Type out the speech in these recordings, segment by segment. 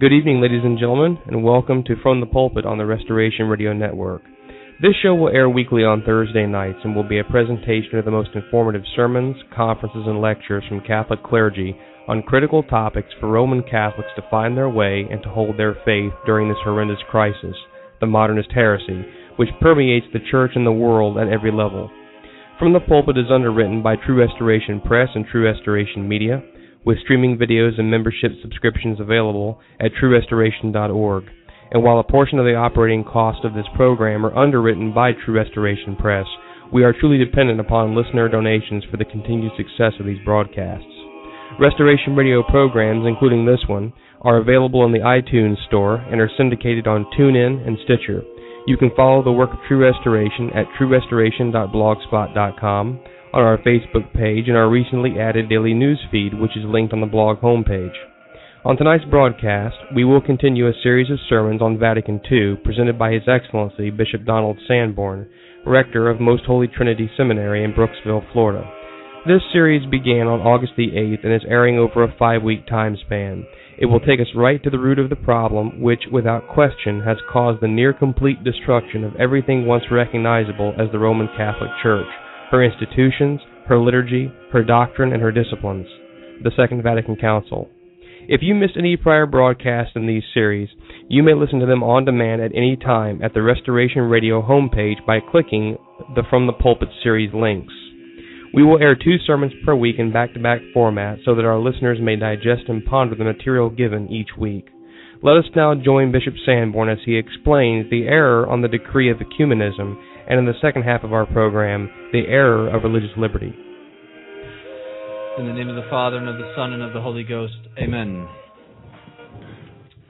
Good evening, ladies and gentlemen, and welcome to From the Pulpit on the Restoration Radio Network. This show will air weekly on Thursday nights and will be a presentation of the most informative sermons, conferences, and lectures from Catholic clergy on critical topics for Roman Catholics to find their way and to hold their faith during this horrendous crisis, the modernist heresy, which permeates the church and the world at every level. From the Pulpit is underwritten by True Restoration Press and True Restoration Media with streaming videos and membership subscriptions available at truerestoration.org. And while a portion of the operating cost of this program are underwritten by True Restoration Press, we are truly dependent upon listener donations for the continued success of these broadcasts. Restoration Radio programs, including this one, are available in the iTunes Store and are syndicated on TuneIn and Stitcher. You can follow the work of True Restoration at truerestoration.blogspot.com on our Facebook page and our recently added daily news feed, which is linked on the blog homepage. On tonight's broadcast, we will continue a series of sermons on Vatican II presented by His Excellency Bishop Donald Sanborn, Rector of Most Holy Trinity Seminary in Brooksville, Florida. This series began on August the 8th and is airing over a five week time span. It will take us right to the root of the problem, which, without question, has caused the near complete destruction of everything once recognizable as the Roman Catholic Church her institutions, her liturgy, her doctrine, and her disciplines. The Second Vatican Council. If you missed any prior broadcasts in these series, you may listen to them on demand at any time at the Restoration Radio homepage by clicking the From the Pulpit series links. We will air two sermons per week in back to back format so that our listeners may digest and ponder the material given each week. Let us now join Bishop Sanborn as he explains the error on the decree of ecumenism and in the second half of our program, the error of religious liberty. In the name of the Father, and of the Son, and of the Holy Ghost, Amen.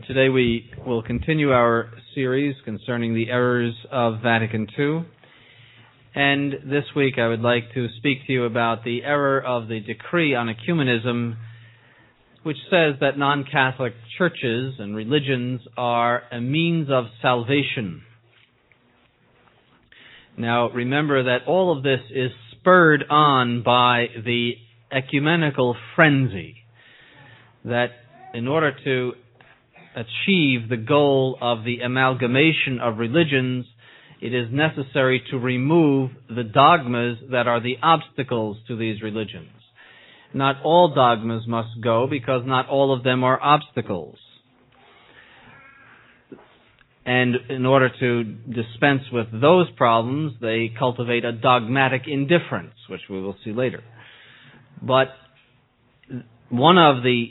Today we will continue our series concerning the errors of Vatican II. And this week I would like to speak to you about the error of the decree on ecumenism, which says that non Catholic churches and religions are a means of salvation now, remember that all of this is spurred on by the ecumenical frenzy. That in order to achieve the goal of the amalgamation of religions, it is necessary to remove the dogmas that are the obstacles to these religions. Not all dogmas must go because not all of them are obstacles. And in order to dispense with those problems, they cultivate a dogmatic indifference, which we will see later. But one of the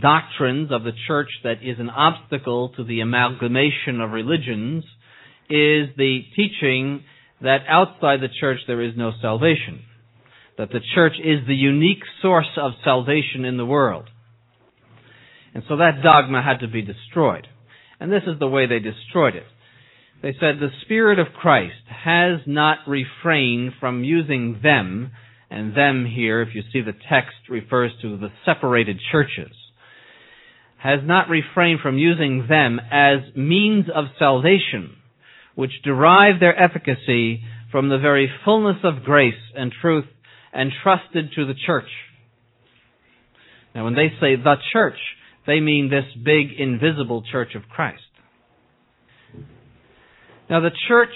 doctrines of the church that is an obstacle to the amalgamation of religions is the teaching that outside the church there is no salvation. That the church is the unique source of salvation in the world. And so that dogma had to be destroyed. And this is the way they destroyed it. They said, the Spirit of Christ has not refrained from using them, and them here, if you see the text, refers to the separated churches, has not refrained from using them as means of salvation, which derive their efficacy from the very fullness of grace and truth entrusted to the church. Now, when they say the church, they mean this big invisible church of Christ. Now the church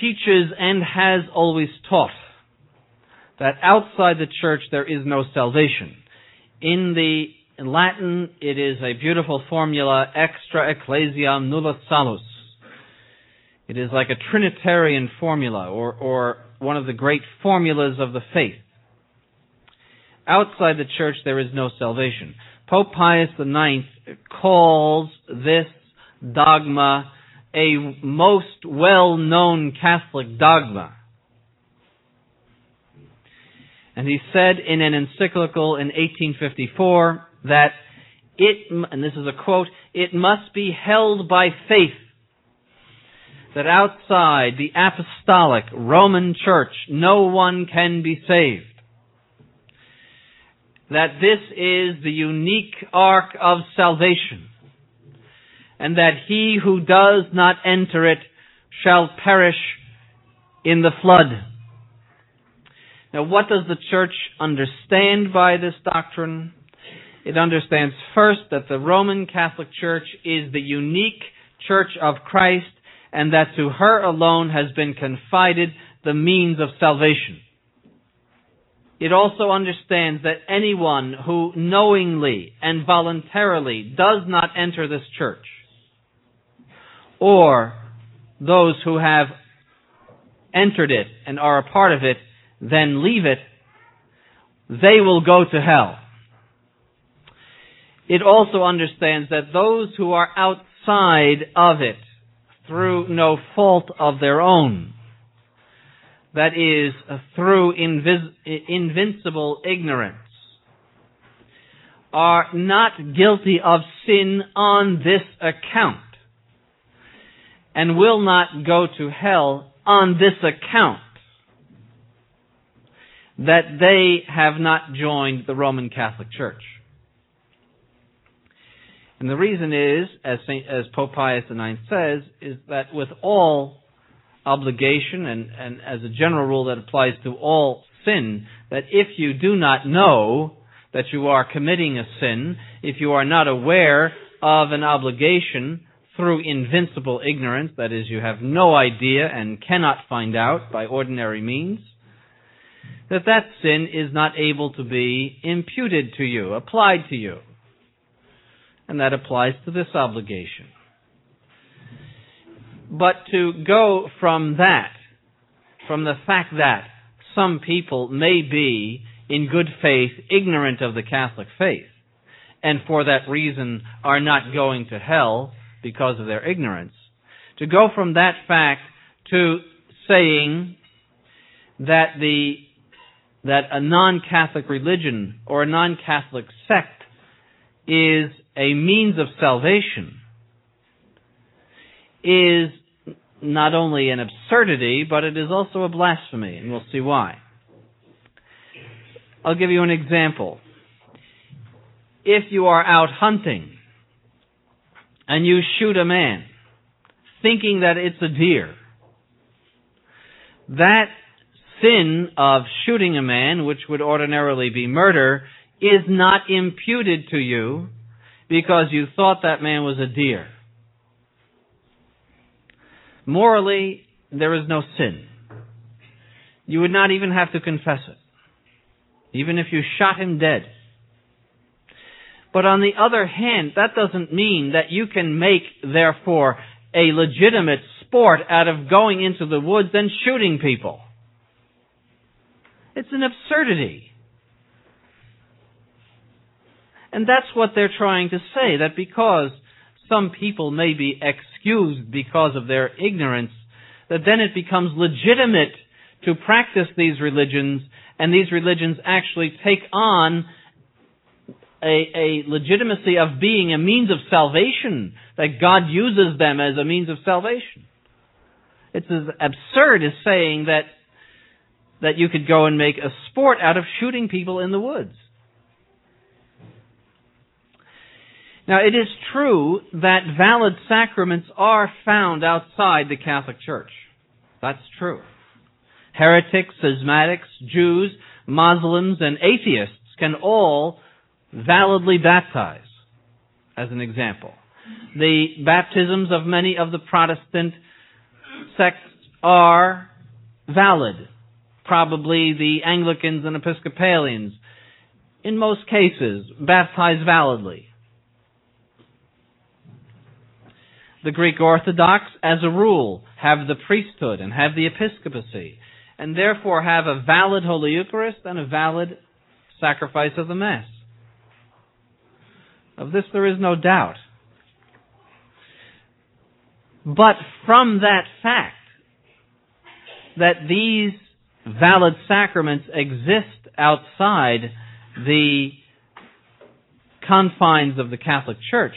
teaches and has always taught that outside the church there is no salvation. In the in Latin, it is a beautiful formula, extra ecclesiam nulla salus. It is like a Trinitarian formula, or, or one of the great formulas of the faith. outside the church there is no salvation. Pope Pius IX calls this dogma a most well-known Catholic dogma. And he said in an encyclical in 1854 that it, and this is a quote, it must be held by faith that outside the apostolic Roman Church no one can be saved. That this is the unique ark of salvation. And that he who does not enter it shall perish in the flood. Now what does the church understand by this doctrine? It understands first that the Roman Catholic Church is the unique church of Christ and that to her alone has been confided the means of salvation. It also understands that anyone who knowingly and voluntarily does not enter this church, or those who have entered it and are a part of it, then leave it, they will go to hell. It also understands that those who are outside of it through no fault of their own. That is, uh, through invis- invincible ignorance, are not guilty of sin on this account, and will not go to hell on this account, that they have not joined the Roman Catholic Church. And the reason is, as, Saint, as Pope Pius IX says, is that with all obligation and, and as a general rule that applies to all sin, that if you do not know that you are committing a sin, if you are not aware of an obligation through invincible ignorance, that is, you have no idea and cannot find out by ordinary means, that that sin is not able to be imputed to you, applied to you and that applies to this obligation. But to go from that, from the fact that some people may be, in good faith, ignorant of the Catholic faith, and for that reason are not going to hell because of their ignorance, to go from that fact to saying that the that a non-Catholic religion or a non-Catholic sect is a means of salvation is not only an absurdity, but it is also a blasphemy, and we'll see why. I'll give you an example. If you are out hunting and you shoot a man thinking that it's a deer, that sin of shooting a man, which would ordinarily be murder, is not imputed to you because you thought that man was a deer. Morally, there is no sin. You would not even have to confess it, even if you shot him dead. But on the other hand, that doesn't mean that you can make, therefore, a legitimate sport out of going into the woods and shooting people. It's an absurdity. And that's what they're trying to say, that because some people may be excused because of their ignorance, that then it becomes legitimate to practice these religions, and these religions actually take on a, a, legitimacy of being a means of salvation, that God uses them as a means of salvation. It's as absurd as saying that, that you could go and make a sport out of shooting people in the woods. Now, it is true that valid sacraments are found outside the Catholic Church. That's true. Heretics, schismatics, Jews, Muslims, and atheists can all validly baptize, as an example. The baptisms of many of the Protestant sects are valid. Probably the Anglicans and Episcopalians, in most cases, baptize validly. The Greek Orthodox, as a rule, have the priesthood and have the episcopacy, and therefore have a valid Holy Eucharist and a valid sacrifice of the Mass. Of this there is no doubt. But from that fact that these valid sacraments exist outside the confines of the Catholic Church,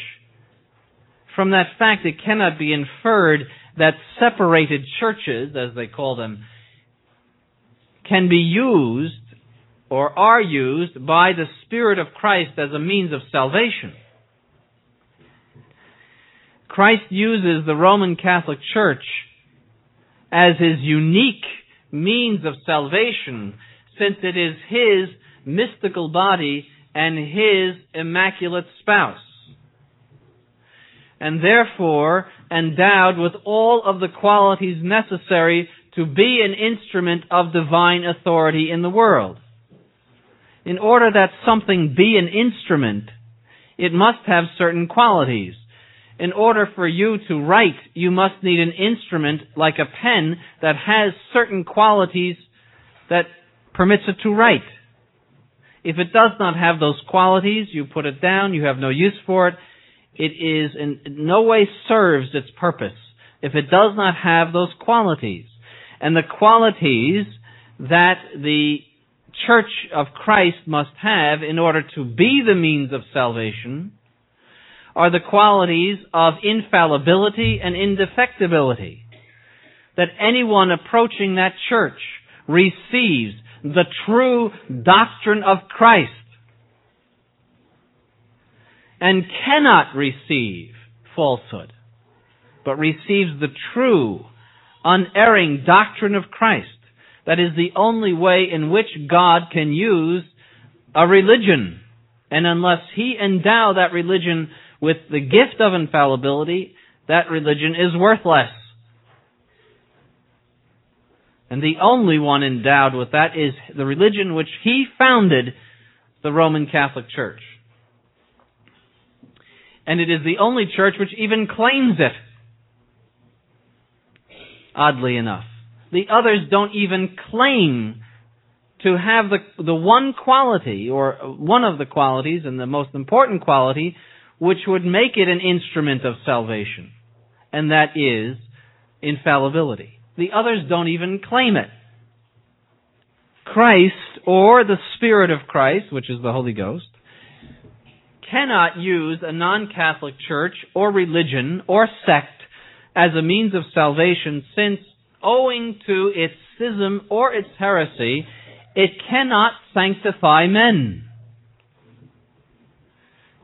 from that fact it cannot be inferred that separated churches, as they call them, can be used or are used by the Spirit of Christ as a means of salvation. Christ uses the Roman Catholic Church as his unique means of salvation since it is his mystical body and his immaculate spouse. And therefore endowed with all of the qualities necessary to be an instrument of divine authority in the world. In order that something be an instrument, it must have certain qualities. In order for you to write, you must need an instrument like a pen that has certain qualities that permits it to write. If it does not have those qualities, you put it down, you have no use for it. It is in no way serves its purpose if it does not have those qualities. And the qualities that the Church of Christ must have in order to be the means of salvation are the qualities of infallibility and indefectibility. That anyone approaching that church receives the true doctrine of Christ and cannot receive falsehood, but receives the true, unerring doctrine of Christ. That is the only way in which God can use a religion. And unless He endow that religion with the gift of infallibility, that religion is worthless. And the only one endowed with that is the religion which he founded, the Roman Catholic Church. And it is the only church which even claims it. Oddly enough. The others don't even claim to have the, the one quality, or one of the qualities, and the most important quality, which would make it an instrument of salvation. And that is infallibility. The others don't even claim it. Christ, or the Spirit of Christ, which is the Holy Ghost, cannot use a non-Catholic church or religion or sect as a means of salvation since, owing to its schism or its heresy, it cannot sanctify men.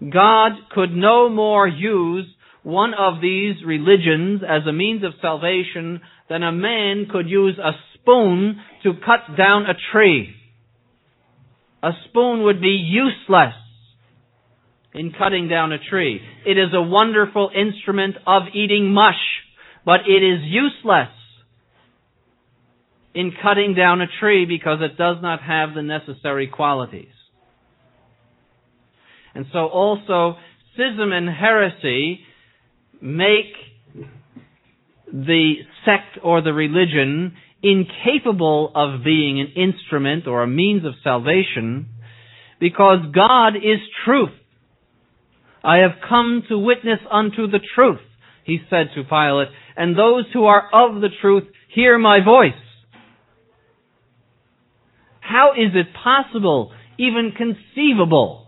God could no more use one of these religions as a means of salvation than a man could use a spoon to cut down a tree. A spoon would be useless in cutting down a tree. It is a wonderful instrument of eating mush, but it is useless in cutting down a tree because it does not have the necessary qualities. And so also, schism and heresy make the sect or the religion incapable of being an instrument or a means of salvation because God is truth. I have come to witness unto the truth, he said to Pilate, and those who are of the truth hear my voice. How is it possible, even conceivable,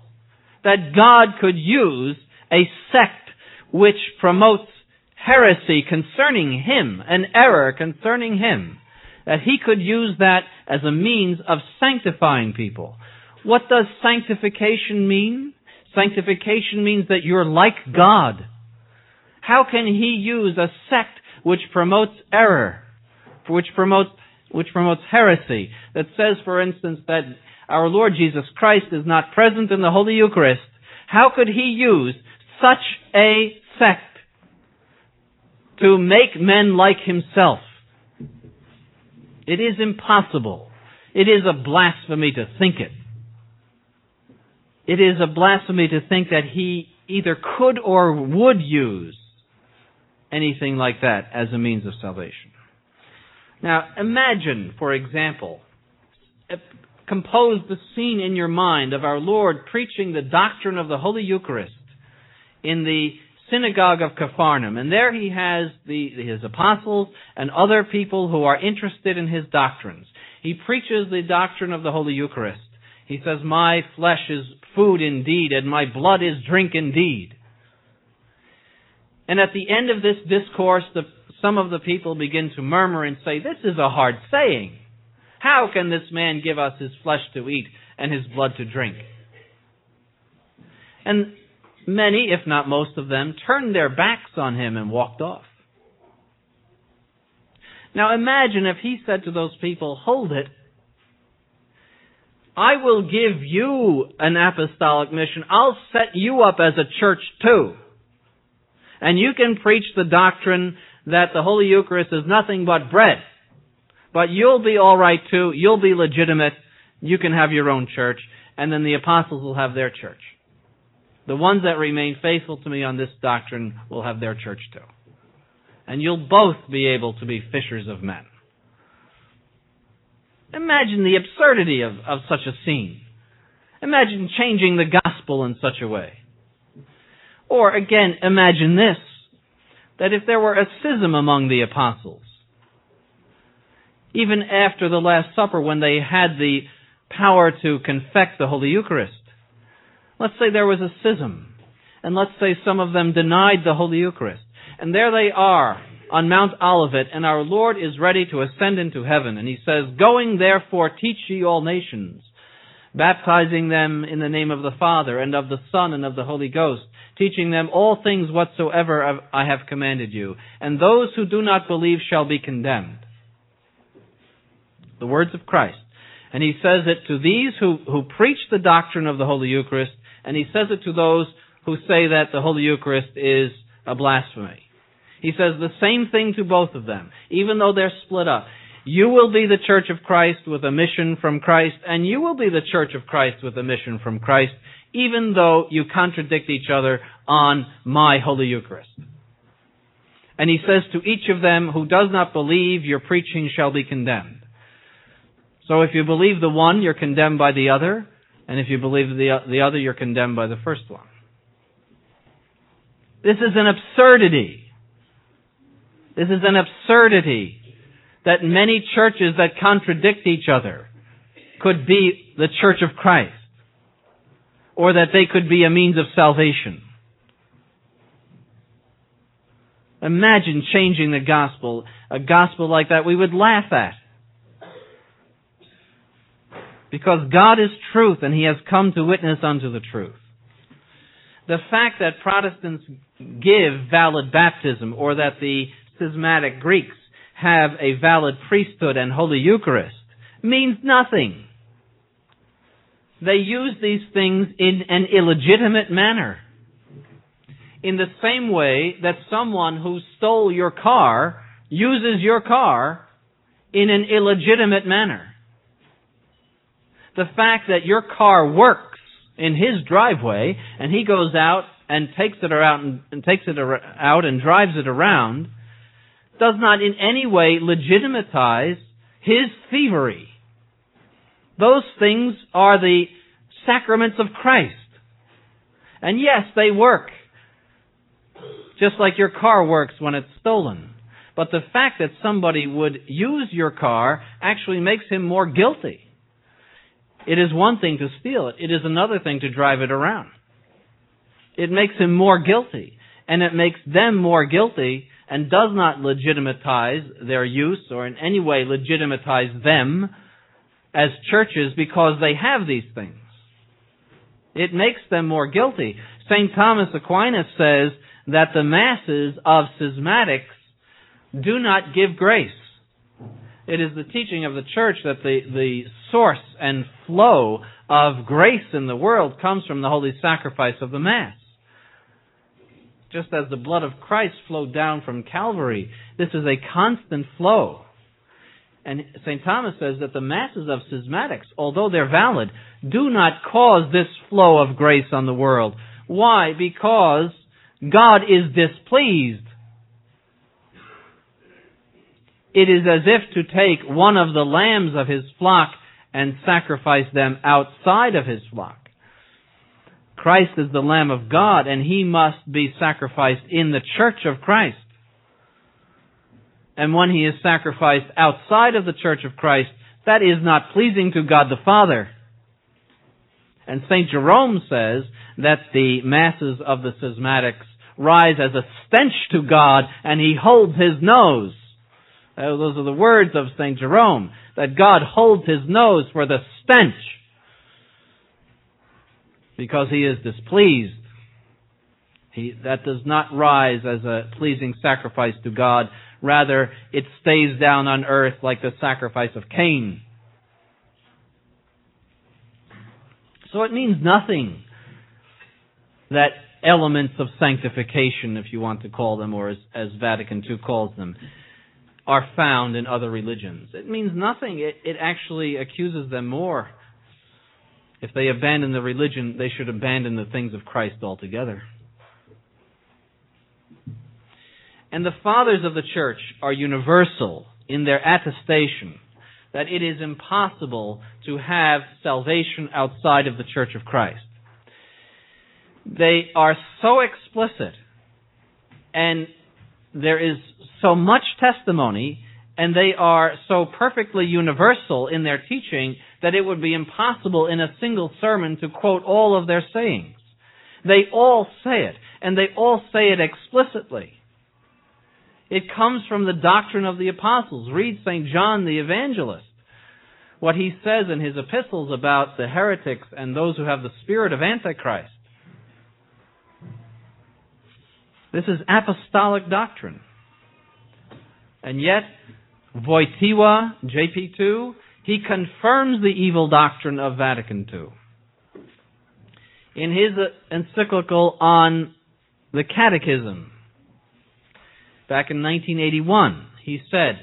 that God could use a sect which promotes heresy concerning him, an error concerning him, that he could use that as a means of sanctifying people. What does sanctification mean? Sanctification means that you're like God. How can he use a sect which promotes error, which promotes, which promotes heresy, that says, for instance, that our Lord Jesus Christ is not present in the Holy Eucharist? How could he use such a sect to make men like himself. It is impossible. It is a blasphemy to think it. It is a blasphemy to think that he either could or would use anything like that as a means of salvation. Now, imagine, for example, uh, compose the scene in your mind of our Lord preaching the doctrine of the Holy Eucharist in the synagogue of Capharnaum. And there he has the, his apostles and other people who are interested in his doctrines. He preaches the doctrine of the Holy Eucharist. He says, My flesh is food indeed, and my blood is drink indeed. And at the end of this discourse, the, some of the people begin to murmur and say, This is a hard saying. How can this man give us his flesh to eat and his blood to drink? And many, if not most of them, turned their backs on him and walked off. Now imagine if he said to those people, Hold it. I will give you an apostolic mission. I'll set you up as a church too. And you can preach the doctrine that the Holy Eucharist is nothing but bread. But you'll be alright too. You'll be legitimate. You can have your own church. And then the apostles will have their church. The ones that remain faithful to me on this doctrine will have their church too. And you'll both be able to be fishers of men. Imagine the absurdity of, of such a scene. Imagine changing the gospel in such a way. Or again, imagine this, that if there were a schism among the apostles, even after the Last Supper when they had the power to confect the Holy Eucharist, Let's say there was a schism, and let's say some of them denied the Holy Eucharist, and there they are on Mount Olivet, and our Lord is ready to ascend into heaven, and He says, Going therefore teach ye all nations, baptizing them in the name of the Father, and of the Son, and of the Holy Ghost, teaching them all things whatsoever I have commanded you, and those who do not believe shall be condemned. The words of Christ. And he says it to these who, who preach the doctrine of the Holy Eucharist and he says it to those who say that the Holy Eucharist is a blasphemy. He says the same thing to both of them, even though they're split up. You will be the church of Christ with a mission from Christ, and you will be the church of Christ with a mission from Christ, even though you contradict each other on my Holy Eucharist. And he says to each of them who does not believe, your preaching shall be condemned. So if you believe the one, you're condemned by the other. And if you believe the, the other, you're condemned by the first one. This is an absurdity. This is an absurdity that many churches that contradict each other could be the church of Christ. Or that they could be a means of salvation. Imagine changing the gospel, a gospel like that we would laugh at. Because God is truth and He has come to witness unto the truth. The fact that Protestants give valid baptism or that the schismatic Greeks have a valid priesthood and Holy Eucharist means nothing. They use these things in an illegitimate manner. In the same way that someone who stole your car uses your car in an illegitimate manner the fact that your car works in his driveway and he goes out and takes it and, and takes it out and drives it around does not in any way legitimatize his thievery. Those things are the sacraments of Christ. And yes, they work. Just like your car works when it's stolen. But the fact that somebody would use your car actually makes him more guilty. It is one thing to steal it. It is another thing to drive it around. It makes him more guilty. And it makes them more guilty and does not legitimatize their use or in any way legitimatize them as churches because they have these things. It makes them more guilty. St. Thomas Aquinas says that the masses of schismatics do not give grace. It is the teaching of the church that the, the source and flow of grace in the world comes from the holy sacrifice of the Mass. Just as the blood of Christ flowed down from Calvary, this is a constant flow. And St. Thomas says that the masses of schismatics, although they're valid, do not cause this flow of grace on the world. Why? Because God is displeased it is as if to take one of the lambs of his flock and sacrifice them outside of his flock. Christ is the Lamb of God, and he must be sacrificed in the church of Christ. And when he is sacrificed outside of the church of Christ, that is not pleasing to God the Father. And St. Jerome says that the masses of the schismatics rise as a stench to God, and he holds his nose. Those are the words of St. Jerome, that God holds his nose for the stench because he is displeased. He, that does not rise as a pleasing sacrifice to God. Rather, it stays down on earth like the sacrifice of Cain. So it means nothing that elements of sanctification, if you want to call them, or as, as Vatican II calls them, are found in other religions. It means nothing. It, it actually accuses them more. If they abandon the religion, they should abandon the things of Christ altogether. And the fathers of the church are universal in their attestation that it is impossible to have salvation outside of the church of Christ. They are so explicit and there is so much testimony and they are so perfectly universal in their teaching that it would be impossible in a single sermon to quote all of their sayings. They all say it, and they all say it explicitly. It comes from the doctrine of the apostles. Read St. John the Evangelist. What he says in his epistles about the heretics and those who have the spirit of Antichrist. This is apostolic doctrine. And yet, Wojtyła, JP2, he confirms the evil doctrine of Vatican II. In his encyclical on the Catechism, back in 1981, he said,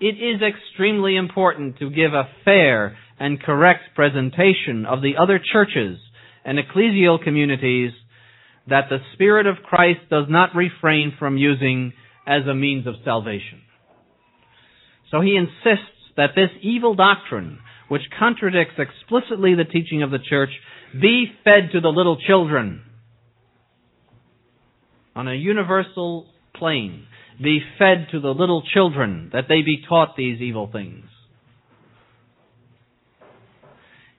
It is extremely important to give a fair and correct presentation of the other churches and ecclesial communities that the Spirit of Christ does not refrain from using as a means of salvation. So he insists that this evil doctrine, which contradicts explicitly the teaching of the church, be fed to the little children on a universal plane. Be fed to the little children, that they be taught these evil things.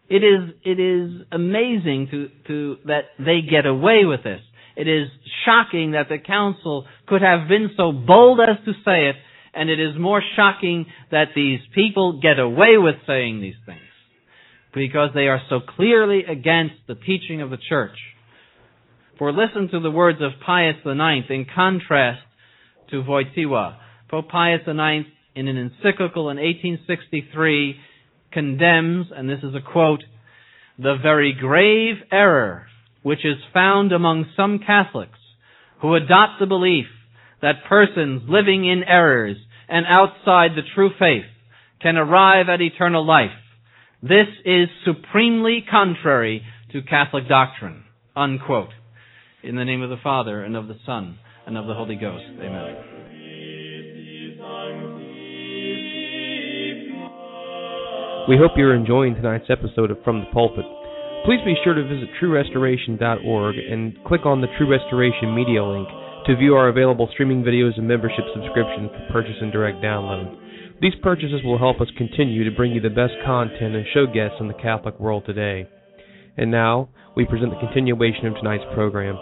It is, it is amazing to, to, that they get away with this. It is shocking that the council could have been so bold as to say it, and it is more shocking that these people get away with saying these things because they are so clearly against the teaching of the church. For listen to the words of Pius IX in contrast to Wojtyła. Pope Pius IX, in an encyclical in 1863, condemns, and this is a quote, the very grave error which is found among some Catholics who adopt the belief that persons living in errors and outside the true faith can arrive at eternal life. This is supremely contrary to Catholic doctrine. Unquote. In the name of the Father, and of the Son, and of the Holy Ghost. Amen. We hope you're enjoying tonight's episode of From the Pulpit. Please be sure to visit truerestoration.org and click on the True Restoration Media link to view our available streaming videos and membership subscriptions for purchase and direct download. These purchases will help us continue to bring you the best content and show guests in the Catholic world today. And now, we present the continuation of tonight's program.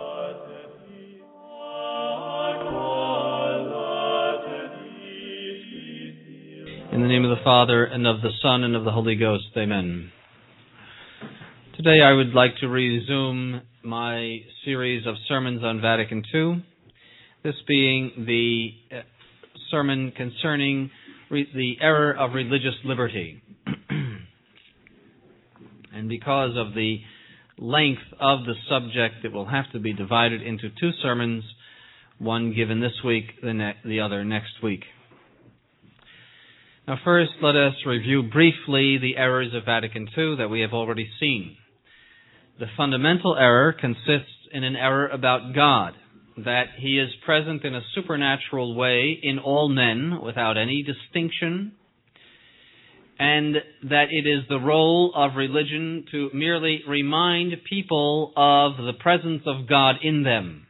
In the name of the Father, and of the Son, and of the Holy Ghost, amen. Today I would like to resume my series of sermons on Vatican II this being the uh, sermon concerning re- the error of religious liberty. and because of the length of the subject, it will have to be divided into two sermons, one given this week, the, ne- the other next week. Now, first, let us review briefly the errors of Vatican II that we have already seen. The fundamental error consists in an error about God that he is present in a supernatural way in all men without any distinction, and that it is the role of religion to merely remind people of the presence of God in them,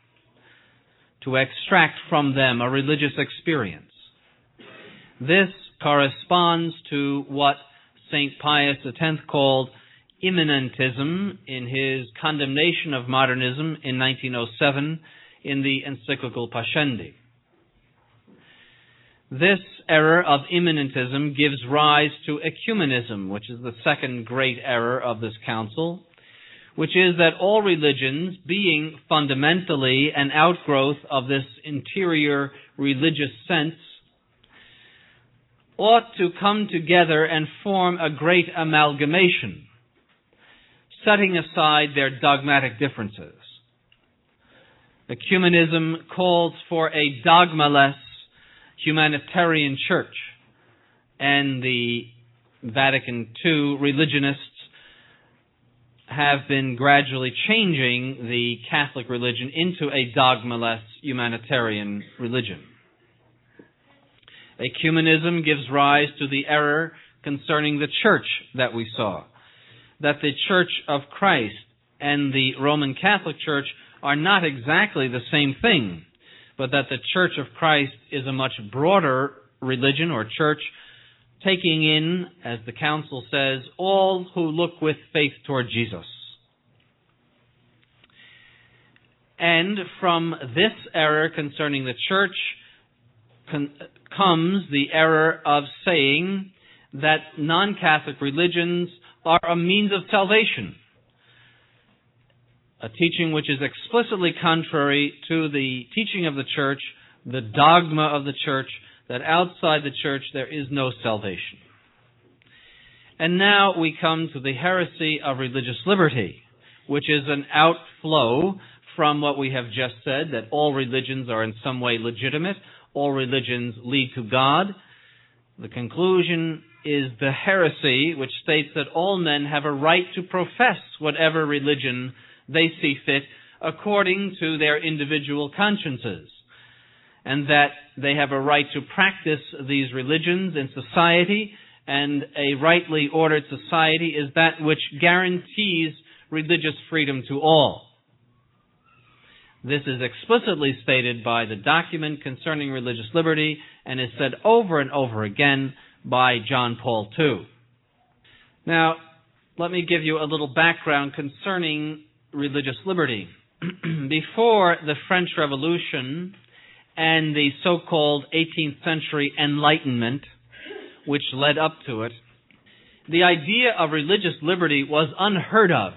to extract from them a religious experience. This corresponds to what St. Pius X called immanentism in his condemnation of modernism in 1907 in the encyclical Pascendi. This error of immanentism gives rise to ecumenism, which is the second great error of this council, which is that all religions, being fundamentally an outgrowth of this interior religious sense, ought to come together and form a great amalgamation, setting aside their dogmatic differences. Ecumenism calls for a dogmaless humanitarian church, and the Vatican II religionists have been gradually changing the Catholic religion into a dogmaless humanitarian religion. Ecumenism gives rise to the error concerning the church that we saw. That the Church of Christ and the Roman Catholic Church are not exactly the same thing, but that the Church of Christ is a much broader religion or church, taking in, as the Council says, all who look with faith toward Jesus. And from this error concerning the church, con- comes the error of saying that non-Catholic religions are a means of salvation. A teaching which is explicitly contrary to the teaching of the church, the dogma of the church, that outside the church there is no salvation. And now we come to the heresy of religious liberty, which is an outflow from what we have just said, that all religions are in some way legitimate, all religions lead to God. The conclusion is the heresy, which states that all men have a right to profess whatever religion they see fit according to their individual consciences, and that they have a right to practice these religions in society, and a rightly ordered society is that which guarantees religious freedom to all. This is explicitly stated by the document concerning religious liberty and is said over and over again by John Paul II. Now, let me give you a little background concerning religious liberty. Before the French Revolution and the so-called 18th century Enlightenment, which led up to it, the idea of religious liberty was unheard of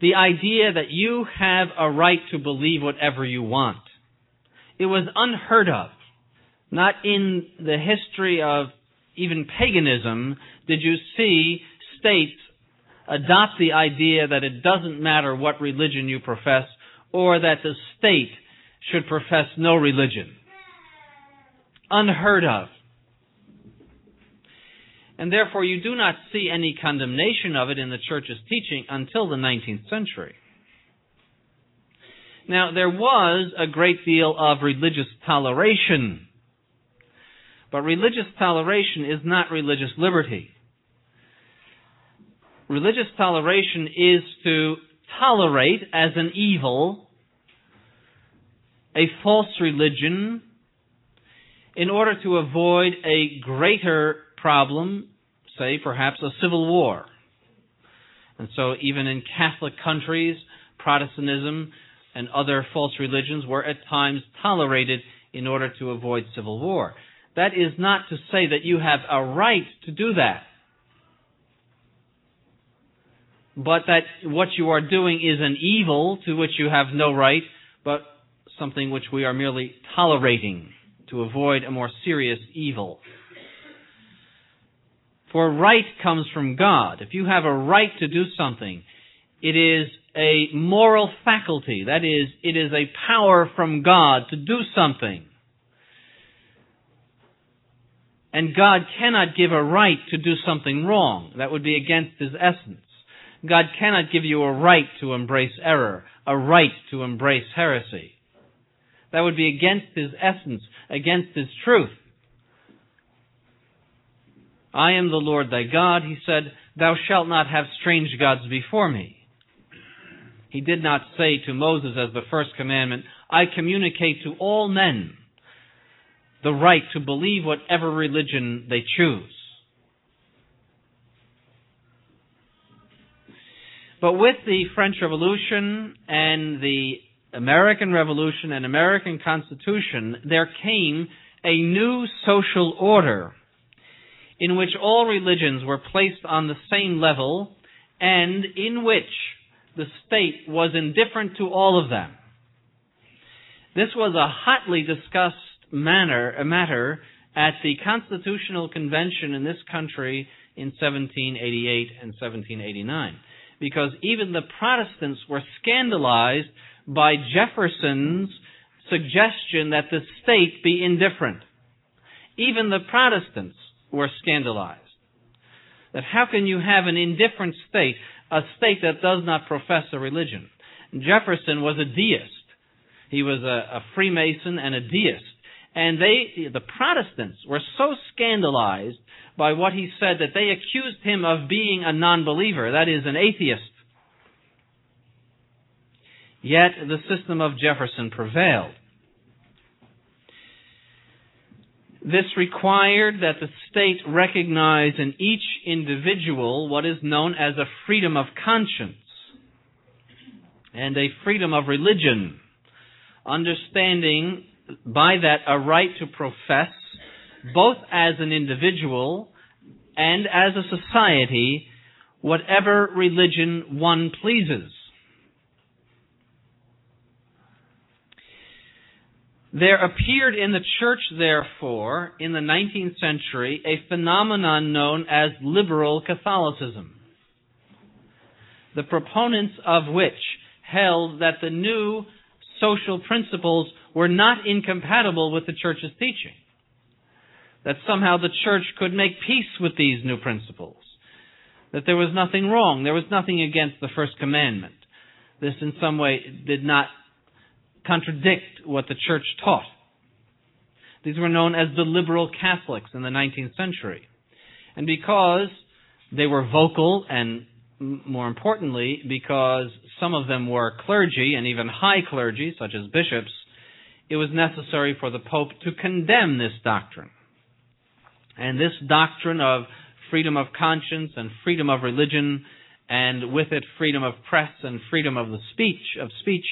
the idea that you have a right to believe whatever you want. It was unheard of. Not in the history of even paganism did you see states adopt the idea that it doesn't matter what religion you profess or that the state should profess no religion. Unheard of and therefore you do not see any condemnation of it in the church's teaching until the 19th century. Now, there was a great deal of religious toleration, but religious toleration is not religious liberty. Religious toleration is to tolerate as an evil a false religion in order to avoid a greater problem, say perhaps a civil war. And so even in Catholic countries, Protestantism and other false religions were at times tolerated in order to avoid civil war. That is not to say that you have a right to do that. But that what you are doing is an evil to which you have no right, but something which we are merely tolerating to avoid a more serious evil. For right comes from God. If you have a right to do something, it is a moral faculty. That is, it is a power from God to do something. And God cannot give a right to do something wrong. That would be against His essence. God cannot give you a right to embrace error, a right to embrace heresy. That would be against His essence, against His truth. I am the Lord thy God. He said, Thou shalt not have strange gods before me. He did not say to Moses as the first commandment, I communicate to all men the right to believe whatever religion they choose. But with the French Revolution and the American Revolution and American Constitution, there came a new social order in which all religions were placed on the same level and in which the state was indifferent to all of them. This was a hotly discussed manner, matter at the Constitutional Convention in this country in 1788 and 1789 because even the Protestants were scandalized by Jefferson's suggestion that the state be indifferent. Even the Protestants were scandalized. That how can you have an indifferent state, a state that does not profess a religion? Jefferson was a deist. He was a, a Freemason and a deist. And they, the Protestants, were so scandalized by what he said that they accused him of being a non-believer, that is, an atheist. Yet the system of Jefferson prevailed. This required that the state recognize in each individual what is known as a freedom of conscience and a freedom of religion, understanding by that a right to profess both as an individual and as a society whatever religion one pleases. There appeared in the church, therefore, in the 19th century, a phenomenon known as liberal Catholicism, the proponents of which held that the new social principles were not incompatible with the church's teaching that somehow the church could make peace with these new principles, that there was nothing wrong, there was nothing against the first commandment. This in some way did not contradict what the church taught. These were known as the liberal Catholics in the 19th century. And because they were vocal and more importantly, because some of them were clergy and even high clergy, such as bishops, it was necessary for the Pope to condemn this doctrine. And this doctrine of freedom of conscience and freedom of religion, and with it freedom of press and freedom of the speech of speech,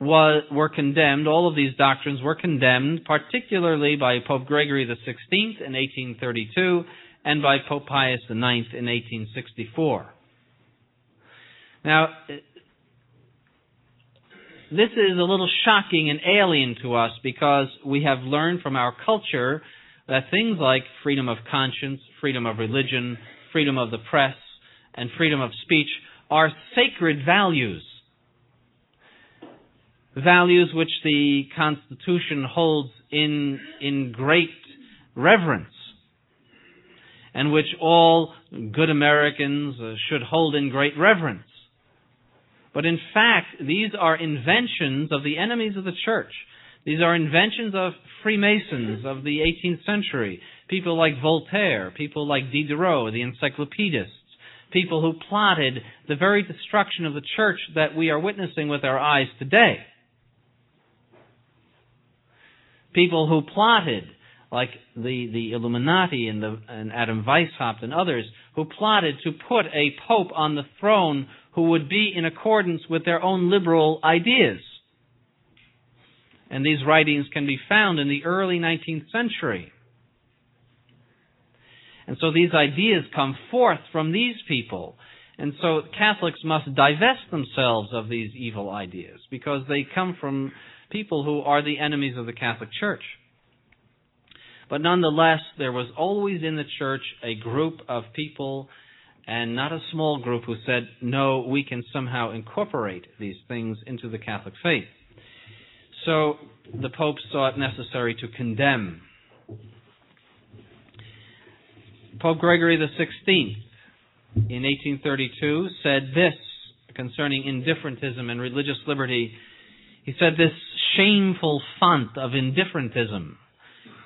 was, were condemned. All of these doctrines were condemned, particularly by Pope Gregory XVI in 1832 and by Pope Pius IX in 1864. Now, this is a little shocking and alien to us because we have learned from our culture that things like freedom of conscience, freedom of religion, freedom of the press, and freedom of speech are sacred values. Values which the Constitution holds in, in great reverence and which all good Americans uh, should hold in great reverence. But in fact, these are inventions of the enemies of the church. These are inventions of Freemasons of the 18th century, people like Voltaire, people like Diderot, the encyclopedists, people who plotted the very destruction of the church that we are witnessing with our eyes today. People who plotted, like the, the Illuminati and, the, and Adam Weishaupt and others, who plotted to put a pope on the throne who would be in accordance with their own liberal ideas and these writings can be found in the early 19th century. And so these ideas come forth from these people. And so Catholics must divest themselves of these evil ideas because they come from people who are the enemies of the Catholic Church. But nonetheless, there was always in the church a group of people, and not a small group, who said, no, we can somehow incorporate these things into the Catholic faith. So the Pope saw it necessary to condemn. Pope Gregory XVI in 1832 said this concerning indifferentism and religious liberty. He said this shameful font of indifferentism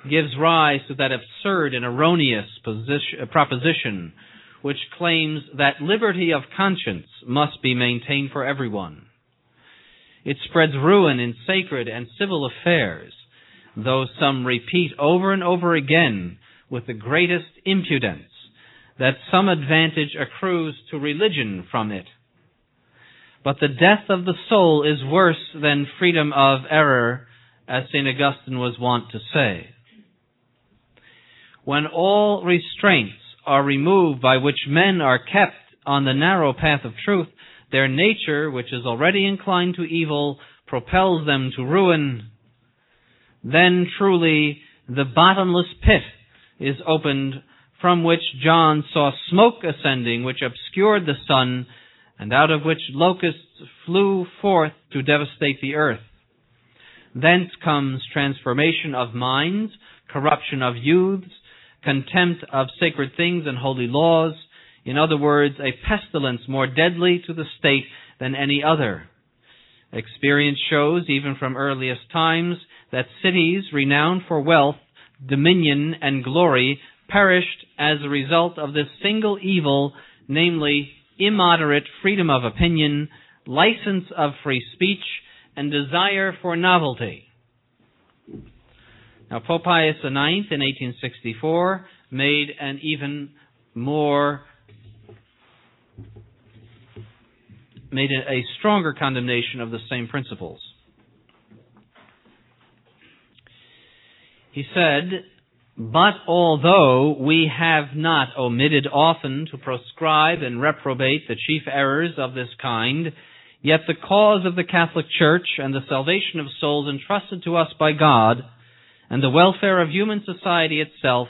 gives rise to that absurd and erroneous position, proposition which claims that liberty of conscience must be maintained for everyone. It spreads ruin in sacred and civil affairs, though some repeat over and over again with the greatest impudence that some advantage accrues to religion from it. But the death of the soul is worse than freedom of error, as St. Augustine was wont to say. When all restraints are removed by which men are kept on the narrow path of truth, their nature, which is already inclined to evil, propels them to ruin. Then truly the bottomless pit is opened from which John saw smoke ascending, which obscured the sun, and out of which locusts flew forth to devastate the earth. Thence comes transformation of minds, corruption of youths, contempt of sacred things and holy laws, in other words, a pestilence more deadly to the state than any other. Experience shows, even from earliest times, that cities renowned for wealth, dominion, and glory perished as a result of this single evil, namely immoderate freedom of opinion, license of free speech, and desire for novelty. Now, Pope Pius IX in 1864 made an even more made a stronger condemnation of the same principles. He said, But although we have not omitted often to proscribe and reprobate the chief errors of this kind, yet the cause of the Catholic Church and the salvation of souls entrusted to us by God, and the welfare of human society itself,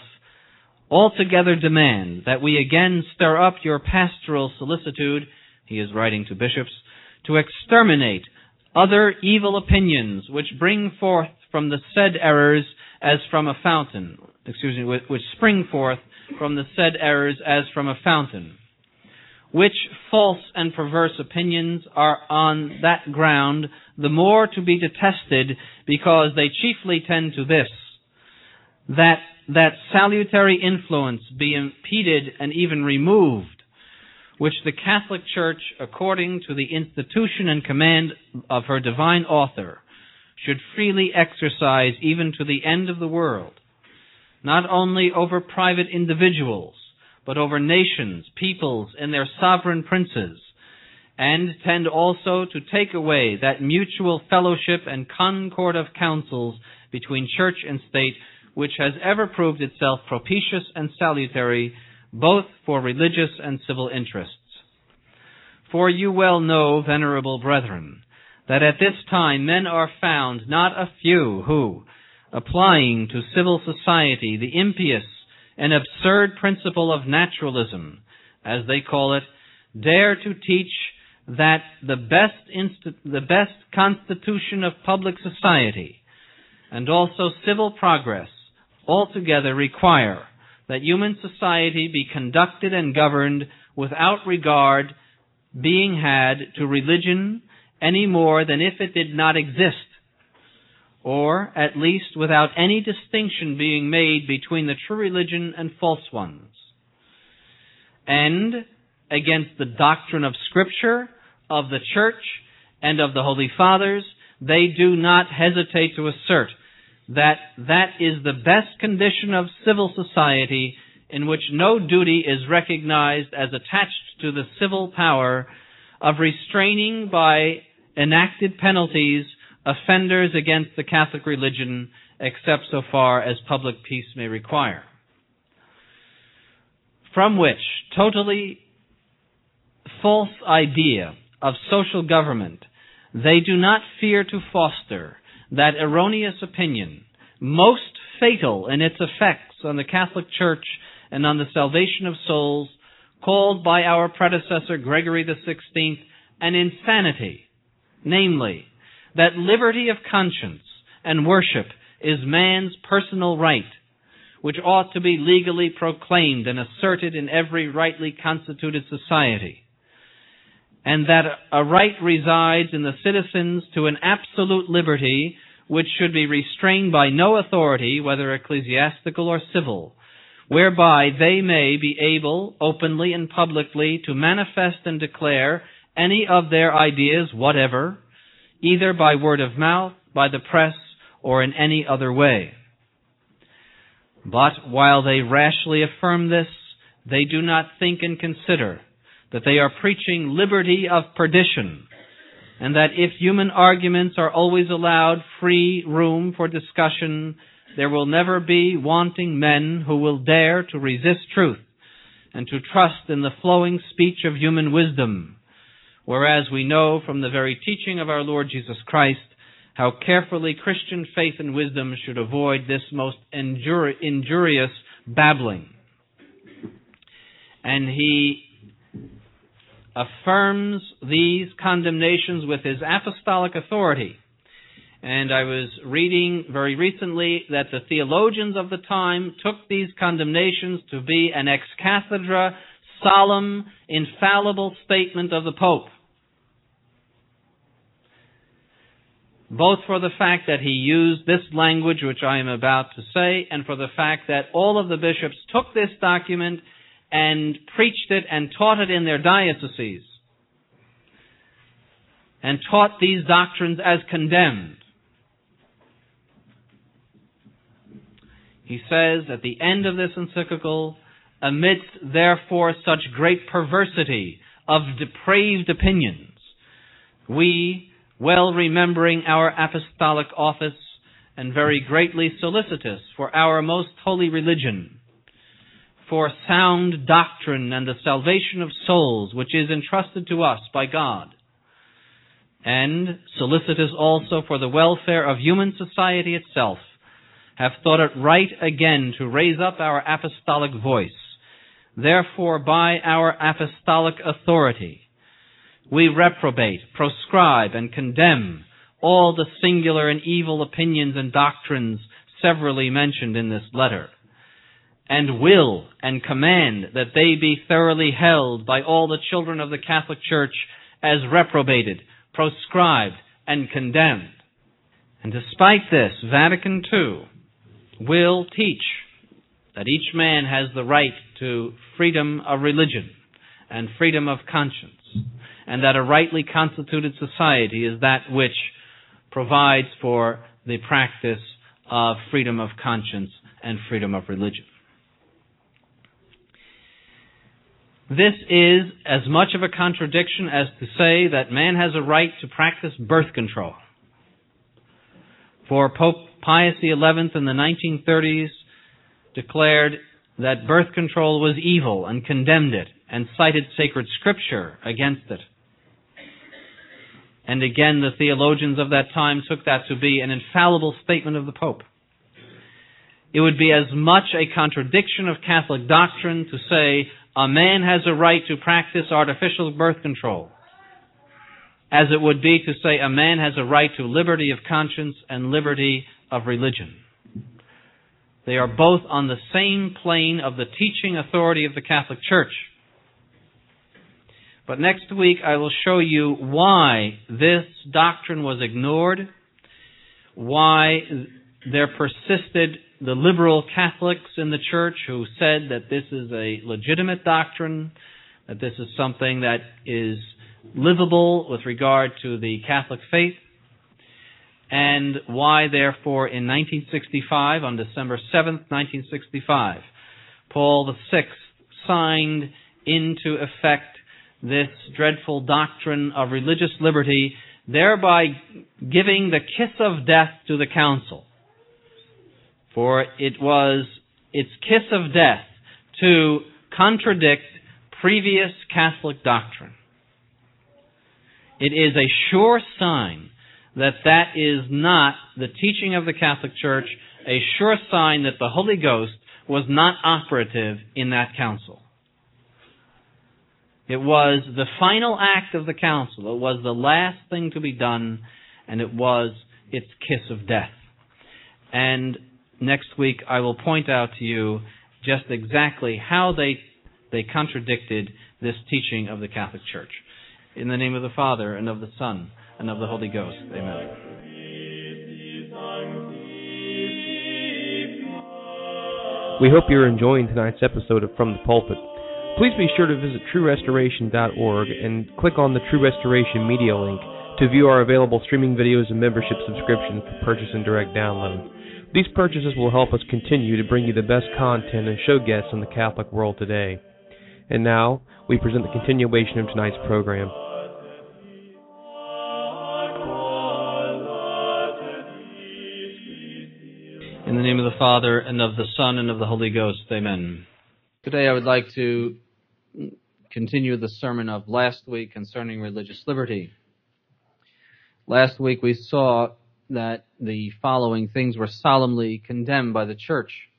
altogether demand that we again stir up your pastoral solicitude he is writing to bishops, to exterminate other evil opinions which bring forth from the said errors as from a fountain, excuse me, which spring forth from the said errors as from a fountain, which false and perverse opinions are on that ground the more to be detested because they chiefly tend to this, that that salutary influence be impeded and even removed which the Catholic Church, according to the institution and command of her divine author, should freely exercise even to the end of the world, not only over private individuals, but over nations, peoples, and their sovereign princes, and tend also to take away that mutual fellowship and concord of counsels between church and state which has ever proved itself propitious and salutary both for religious and civil interests. For you well know, venerable brethren, that at this time men are found not a few who, applying to civil society the impious and absurd principle of naturalism, as they call it, dare to teach that the best, the best constitution of public society and also civil progress altogether require that human society be conducted and governed without regard being had to religion any more than if it did not exist, or at least without any distinction being made between the true religion and false ones. And against the doctrine of Scripture, of the Church, and of the Holy Fathers, they do not hesitate to assert that that is the best condition of civil society in which no duty is recognized as attached to the civil power of restraining by enacted penalties offenders against the Catholic religion except so far as public peace may require. From which totally false idea of social government they do not fear to foster that erroneous opinion, most fatal in its effects on the Catholic Church and on the salvation of souls, called by our predecessor Gregory XVI an insanity, namely, that liberty of conscience and worship is man's personal right, which ought to be legally proclaimed and asserted in every rightly constituted society, and that a right resides in the citizens to an absolute liberty which should be restrained by no authority, whether ecclesiastical or civil, whereby they may be able, openly and publicly, to manifest and declare any of their ideas whatever, either by word of mouth, by the press, or in any other way. But while they rashly affirm this, they do not think and consider that they are preaching liberty of perdition, and that if human arguments are always allowed free room for discussion, there will never be wanting men who will dare to resist truth and to trust in the flowing speech of human wisdom, whereas we know from the very teaching of our Lord Jesus Christ how carefully Christian faith and wisdom should avoid this most injuri- injurious babbling. And he affirms these condemnations with his apostolic authority. And I was reading very recently that the theologians of the time took these condemnations to be an ex cathedra, solemn, infallible statement of the Pope. Both for the fact that he used this language which I am about to say, and for the fact that all of the bishops took this document and preached it and taught it in their dioceses and taught these doctrines as condemned. He says at the end of this encyclical, amidst therefore such great perversity of depraved opinions, we, well remembering our apostolic office and very greatly solicitous for our most holy religion, for sound doctrine and the salvation of souls which is entrusted to us by God, and solicitous also for the welfare of human society itself, have thought it right again to raise up our apostolic voice. Therefore, by our apostolic authority, we reprobate, proscribe, and condemn all the singular and evil opinions and doctrines severally mentioned in this letter and will and command that they be thoroughly held by all the children of the Catholic Church as reprobated, proscribed, and condemned. And despite this, Vatican II will teach that each man has the right to freedom of religion and freedom of conscience, and that a rightly constituted society is that which provides for the practice of freedom of conscience and freedom of religion. This is as much of a contradiction as to say that man has a right to practice birth control. For Pope Pius XI in the 1930s declared that birth control was evil and condemned it and cited sacred scripture against it. And again, the theologians of that time took that to be an infallible statement of the Pope. It would be as much a contradiction of Catholic doctrine to say a man has a right to practice artificial birth control, as it would be to say a man has a right to liberty of conscience and liberty of religion. They are both on the same plane of the teaching authority of the Catholic Church. But next week I will show you why this doctrine was ignored, why there persisted the liberal Catholics in the church who said that this is a legitimate doctrine, that this is something that is livable with regard to the Catholic faith, and why, therefore, in 1965, on December 7th, 1965, Paul VI signed into effect this dreadful doctrine of religious liberty, thereby giving the kiss of death to the council for it was its kiss of death to contradict previous Catholic doctrine. It is a sure sign that that is not the teaching of the Catholic Church, a sure sign that the Holy Ghost was not operative in that council. It was the final act of the council. It was the last thing to be done, and it was its kiss of death. And next week I will point out to you just exactly how they they contradicted this teaching of the Catholic Church. In the name of the Father and of the Son and of the Holy Ghost. Amen. We hope you're enjoying tonight's episode of From the Pulpit. Please be sure to visit truerestoration.org and click on the True Restoration Media link to view our available streaming videos and membership subscriptions for purchase and direct download. These purchases will help us continue to bring you the best content and show guests in the Catholic world today. And now, we present the continuation of tonight's program. In the name of the Father, and of the Son, and of the Holy Ghost. Amen. Today I would like to continue the sermon of last week concerning religious liberty. Last week we saw that the following things were solemnly condemned by the church.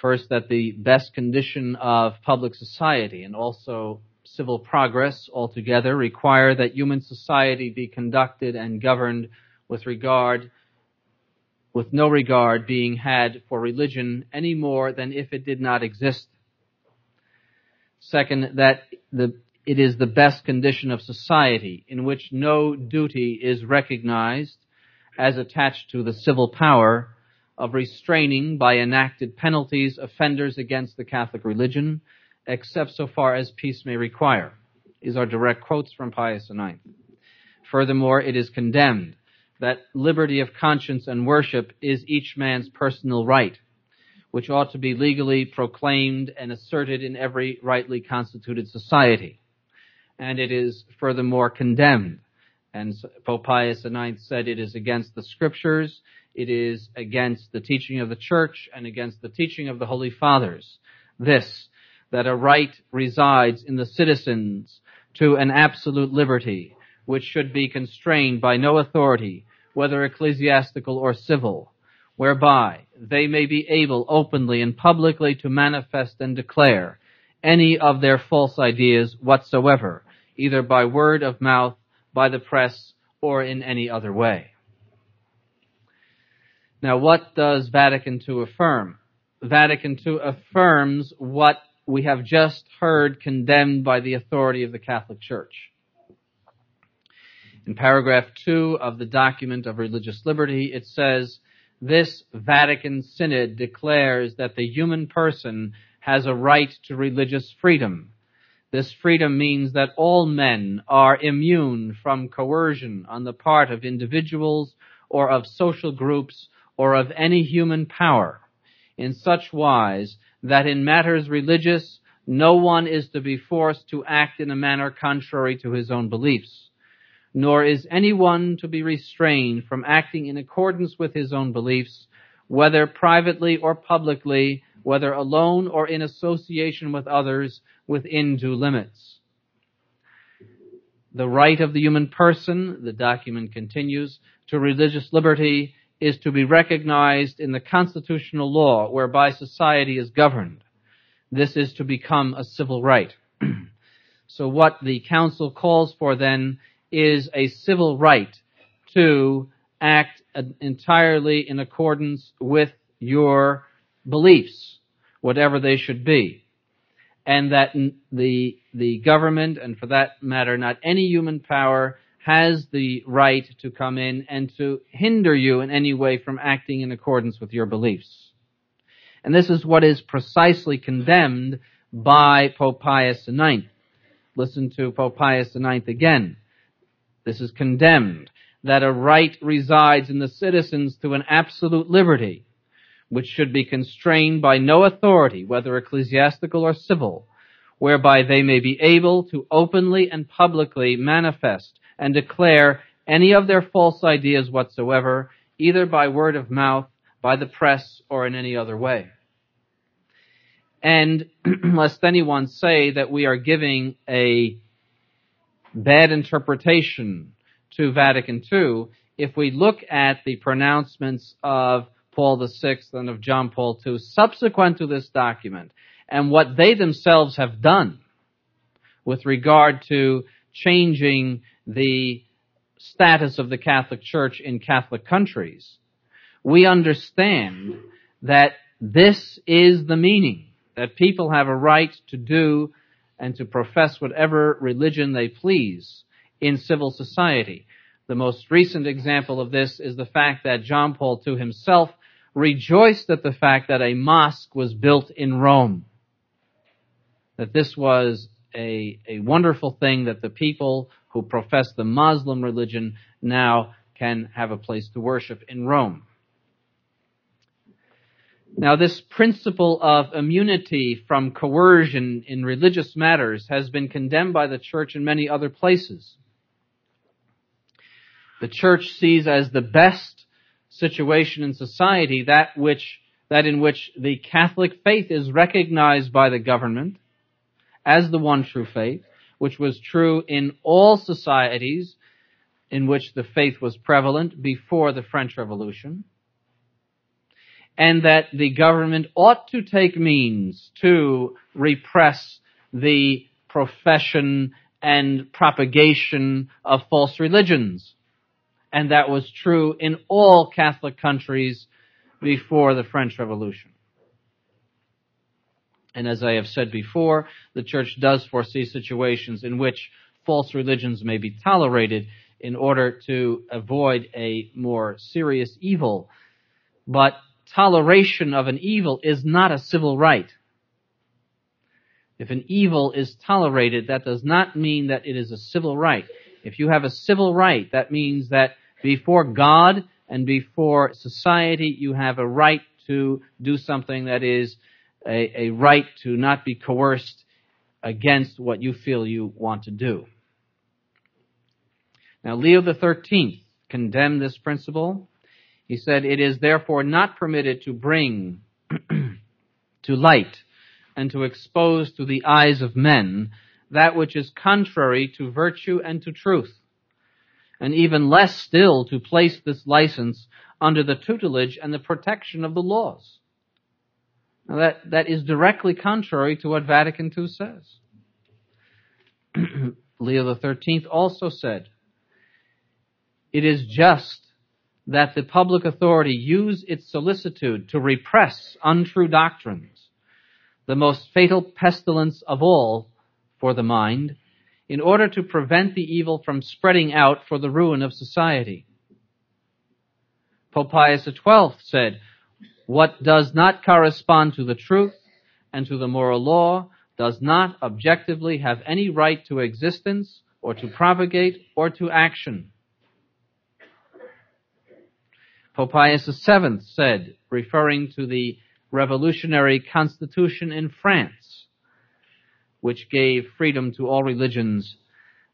First, that the best condition of public society and also civil progress altogether require that human society be conducted and governed with regard with no regard being had for religion any more than if it did not exist. Second, that the, it is the best condition of society in which no duty is recognized as attached to the civil power of restraining by enacted penalties offenders against the Catholic religion, except so far as peace may require. These are direct quotes from Pius IX. Furthermore, it is condemned that liberty of conscience and worship is each man's personal right, which ought to be legally proclaimed and asserted in every rightly constituted society. And it is furthermore condemned. And Pope Pius IX said it is against the scriptures, it is against the teaching of the church, and against the teaching of the Holy Fathers. This, that a right resides in the citizens to an absolute liberty, which should be constrained by no authority, whether ecclesiastical or civil, whereby they may be able openly and publicly to manifest and declare any of their false ideas whatsoever, either by word of mouth, by the press, or in any other way. Now, what does Vatican II affirm? Vatican II affirms what we have just heard condemned by the authority of the Catholic Church. In paragraph 2 of the document of religious liberty, it says, this Vatican Synod declares that the human person has a right to religious freedom. This freedom means that all men are immune from coercion on the part of individuals or of social groups or of any human power in such wise that in matters religious no one is to be forced to act in a manner contrary to his own beliefs nor is anyone to be restrained from acting in accordance with his own beliefs, whether privately or publicly, whether alone or in association with others, within due limits. The right of the human person, the document continues, to religious liberty is to be recognized in the constitutional law whereby society is governed. This is to become a civil right. so what the council calls for then is a civil right to act entirely in accordance with your beliefs, whatever they should be. And that the, the government, and for that matter, not any human power, has the right to come in and to hinder you in any way from acting in accordance with your beliefs. And this is what is precisely condemned by Pope Pius IX. Listen to Pope Pius IX again. This is condemned, that a right resides in the citizens to an absolute liberty, which should be constrained by no authority, whether ecclesiastical or civil, whereby they may be able to openly and publicly manifest and declare any of their false ideas whatsoever, either by word of mouth, by the press, or in any other way. And lest anyone say that we are giving a bad interpretation to Vatican II if we look at the pronouncements of Paul VI and of John Paul II subsequent to this document and what they themselves have done with regard to changing the status of the Catholic Church in Catholic countries, we understand that this is the meaning, that people have a right to do and to profess whatever religion they please in civil society. The most recent example of this is the fact that John Paul II himself rejoiced at the fact that a mosque was built in Rome. That this was a, a wonderful thing that the people who profess the Muslim religion now can have a place to worship in Rome. Now, this principle of immunity from coercion in religious matters has been condemned by the church in many other places. The church sees as the best situation in society that which that in which the Catholic faith is recognized by the government as the one true faith, which was true in all societies in which the faith was prevalent before the French Revolution and that the government ought to take means to repress the profession and propagation of false religions. And that was true in all Catholic countries before the French Revolution. And as I have said before, the church does foresee situations in which false religions may be tolerated in order to avoid a more serious evil. But toleration of an evil is not a civil right. If an evil is tolerated, that does not mean that it is a civil right. If you have a civil right, that means that before God and before society, you have a right to do something that is a, a right to not be coerced against what you feel you want to do. Now, Leo XIII condemned this principle he said, It is therefore not permitted to bring to light and to expose to the eyes of men that which is contrary to virtue and to truth, and even less still to place this license under the tutelage and the protection of the laws. Now that, that is directly contrary to what Vatican II says. Leo XIII also said, It is just that the public authority use its solicitude to repress untrue doctrines, the most fatal pestilence of all for the mind, in order to prevent the evil from spreading out for the ruin of society. Pope Pius XII said, What does not correspond to the truth and to the moral law does not objectively have any right to existence or to propagate or to action. Pope Pius VII said, referring to the revolutionary constitution in France, which gave freedom to all religions,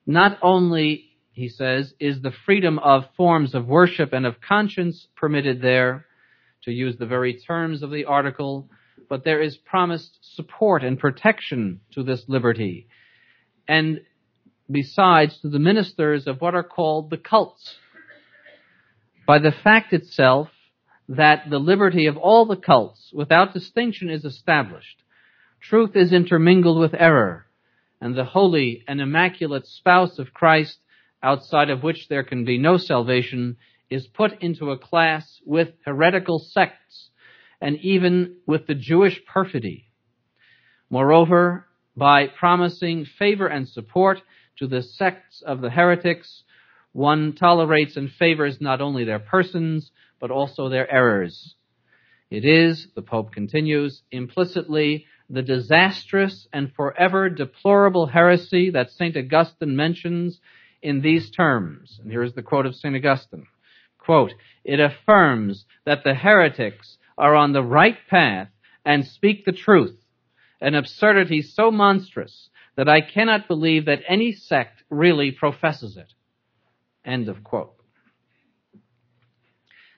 not only, he says, is the freedom of forms of worship and of conscience permitted there, to use the very terms of the article, but there is promised support and protection to this liberty. And besides, to the ministers of what are called the cults, by the fact itself that the liberty of all the cults, without distinction, is established. Truth is intermingled with error, and the holy and immaculate spouse of Christ, outside of which there can be no salvation, is put into a class with heretical sects, and even with the Jewish perfidy. Moreover, by promising favor and support to the sects of the heretics, one tolerates and favors not only their persons, but also their errors. It is, the Pope continues, implicitly the disastrous and forever deplorable heresy that St. Augustine mentions in these terms. And here is the quote of St. Augustine. Quote, it affirms that the heretics are on the right path and speak the truth, an absurdity so monstrous that I cannot believe that any sect really professes it. End of quote.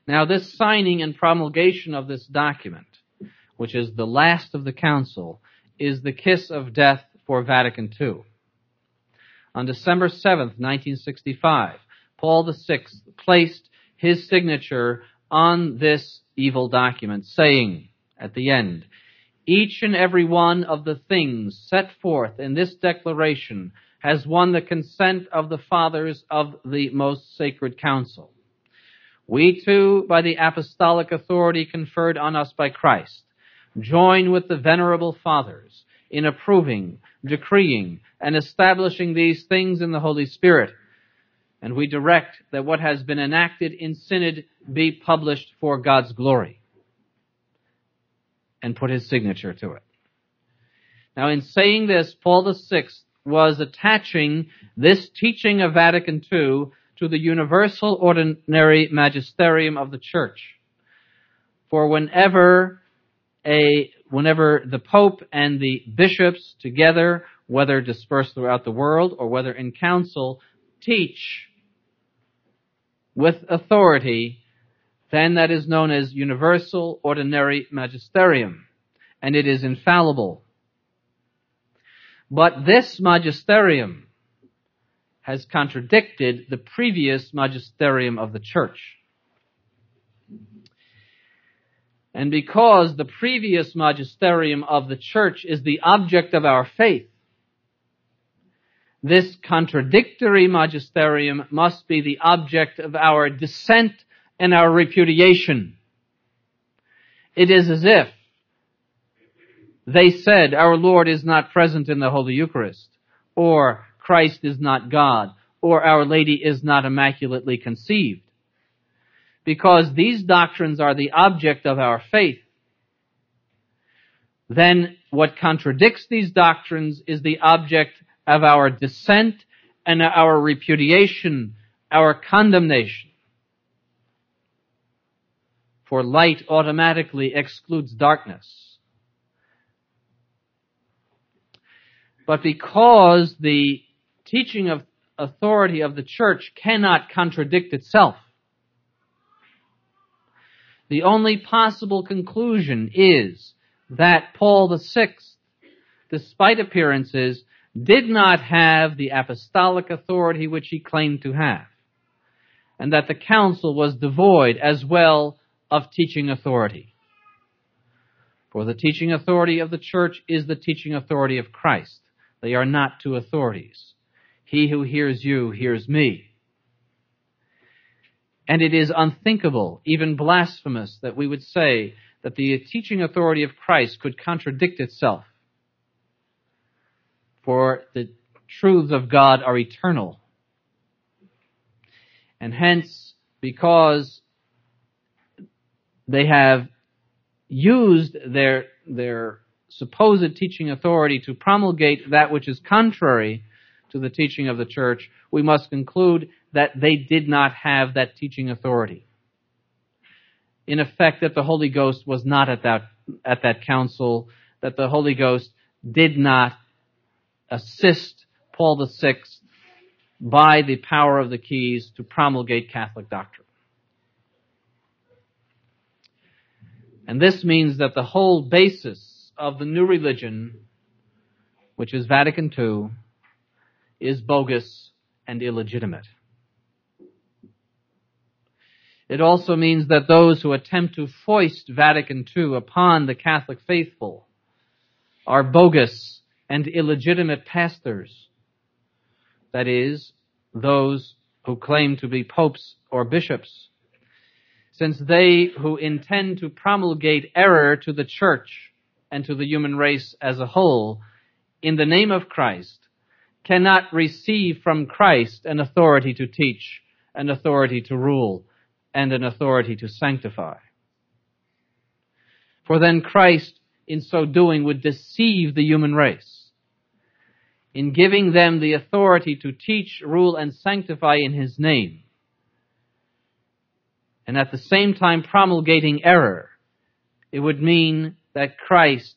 Now, this signing and promulgation of this document, which is the last of the council, is the kiss of death for Vatican II. On December 7th, 1965, Paul VI placed his signature on this evil document, saying at the end, each and every one of the things set forth in this declaration has won the consent of the fathers of the most sacred council. We too, by the apostolic authority conferred on us by Christ, join with the venerable fathers in approving, decreeing, and establishing these things in the Holy Spirit. And we direct that what has been enacted in synod be published for God's glory. and put his signature to it. Now in saying this, Paul VI was attaching this teaching of Vatican II to the universal ordinary magisterium of the church. For whenever a, whenever the Pope and the bishops together, whether dispersed throughout the world or whether in council, teach with authority, then that is known as universal ordinary magisterium, and it is infallible. But this magisterium has contradicted the previous magisterium of the church. And because the previous magisterium of the church is the object of our faith, this contradictory magisterium must be the object of our dissent and our repudiation. It is as if they said, Our Lord is not present in the Holy Eucharist, or Christ is not God, or Our Lady is not immaculately conceived. Because these doctrines are the object of our faith, then what contradicts these doctrines is the object of our dissent and our repudiation, our condemnation. For light automatically excludes darkness. But because the teaching of authority of the church cannot contradict itself, the only possible conclusion is that Paul VI, despite appearances, did not have the apostolic authority which he claimed to have, and that the council was devoid as well of teaching authority. For the teaching authority of the church is the teaching authority of Christ. They are not two authorities. He who hears you hears me. And it is unthinkable, even blasphemous, that we would say that the teaching authority of Christ could contradict itself for the truths of God are eternal. And hence, because they have used their, their supposed teaching authority to promulgate that which is contrary to the teaching of the church, we must conclude that they did not have that teaching authority. In effect, that the Holy Ghost was not at that, at that council, that the Holy Ghost did not assist Paul VI by the power of the keys to promulgate Catholic doctrine. And this means that the whole basis of the new religion, which is Vatican II, is bogus and illegitimate. It also means that those who attempt to foist Vatican II upon the Catholic faithful are bogus and illegitimate pastors. That is, those who claim to be popes or bishops. Since they who intend to promulgate error to the church and to the human race as a whole in the name of Christ cannot receive from Christ an authority to teach, an authority to rule, and an authority to sanctify. For then Christ, in so doing, would deceive the human race in giving them the authority to teach, rule, and sanctify in His name, and at the same time promulgating error, it would mean that Christ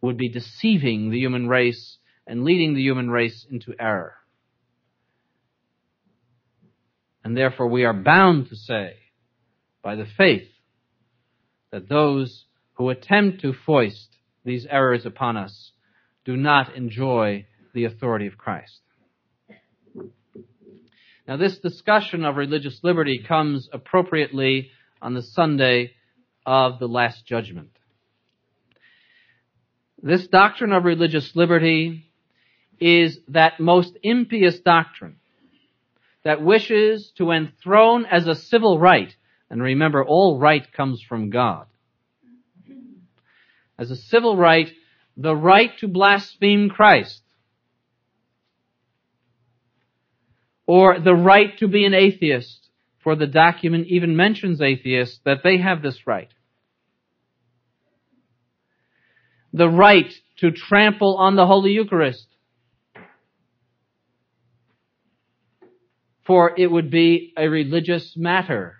would be deceiving the human race and leading the human race into error. And therefore we are bound to say, by the faith, that those who attempt to foist these errors upon us do not enjoy the authority of Christ. Now, this discussion of religious liberty comes appropriately on the Sunday of the Last Judgment. This doctrine of religious liberty is that most impious doctrine that wishes to enthrone as a civil right, and remember, all right comes from God. As a civil right, the right to blaspheme Christ or the right to be an atheist, for the document even mentions atheists, that they have this right. The right to trample on the Holy Eucharist. For it would be a religious matter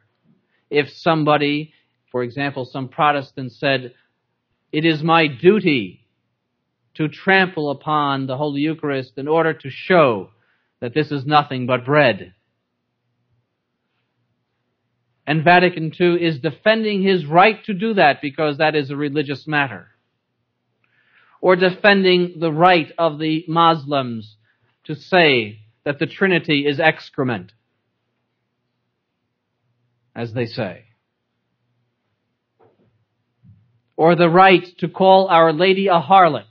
if somebody, for example, some Protestant said, it is my duty to trample upon the Holy Eucharist in order to show that this is nothing but bread. And Vatican II is defending his right to do that because that is a religious matter. Or defending the right of the Muslims to say that the Trinity is excrement, as they say. Or the right to call Our Lady a harlot.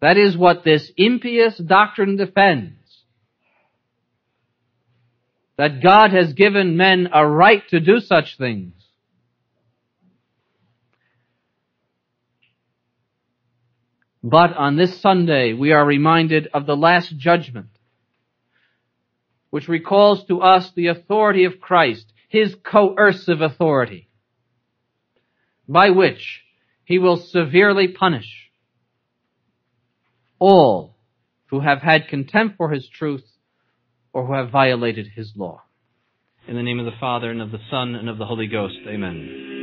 That is what this impious doctrine defends. That God has given men a right to do such things. But on this Sunday, we are reminded of the Last Judgment, which recalls to us the authority of Christ, His coercive authority, by which He will severely punish all who have had contempt for His truth or who have violated His law. In the name of the Father, and of the Son, and of the Holy Ghost. Amen.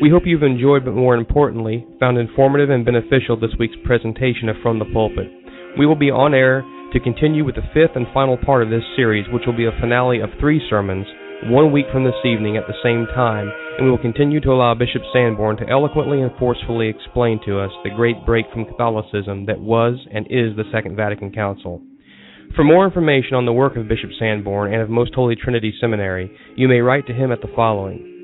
We hope you've enjoyed, but more importantly, found informative and beneficial this week's presentation of From the Pulpit. We will be on air to continue with the fifth and final part of this series, which will be a finale of three sermons, one week from this evening at the same time, and we will continue to allow Bishop Sanborn to eloquently and forcefully explain to us the great break from Catholicism that was and is the Second Vatican Council. For more information on the work of Bishop Sanborn and of Most Holy Trinity Seminary, you may write to him at the following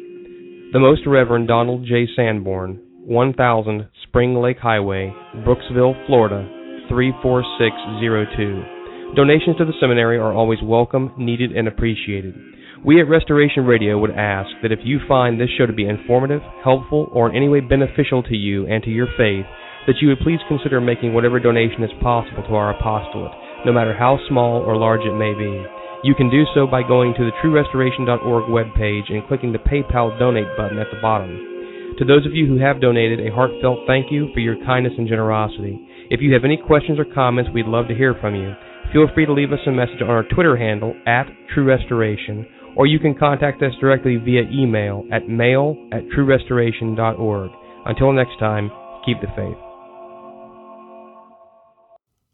the Most Reverend Donald J. Sanborn, 1000 Spring Lake Highway, Brooksville, Florida 34602. Donations to the seminary are always welcome, needed, and appreciated. We at Restoration Radio would ask that if you find this show to be informative, helpful, or in any way beneficial to you and to your faith, that you would please consider making whatever donation is possible to our apostolate, no matter how small or large it may be. You can do so by going to the truerestoration.org webpage and clicking the PayPal donate button at the bottom. To those of you who have donated, a heartfelt thank you for your kindness and generosity. If you have any questions or comments, we'd love to hear from you. Feel free to leave us a message on our Twitter handle at True Restoration, or you can contact us directly via email at mail at truerestoration.org. Until next time, keep the faith.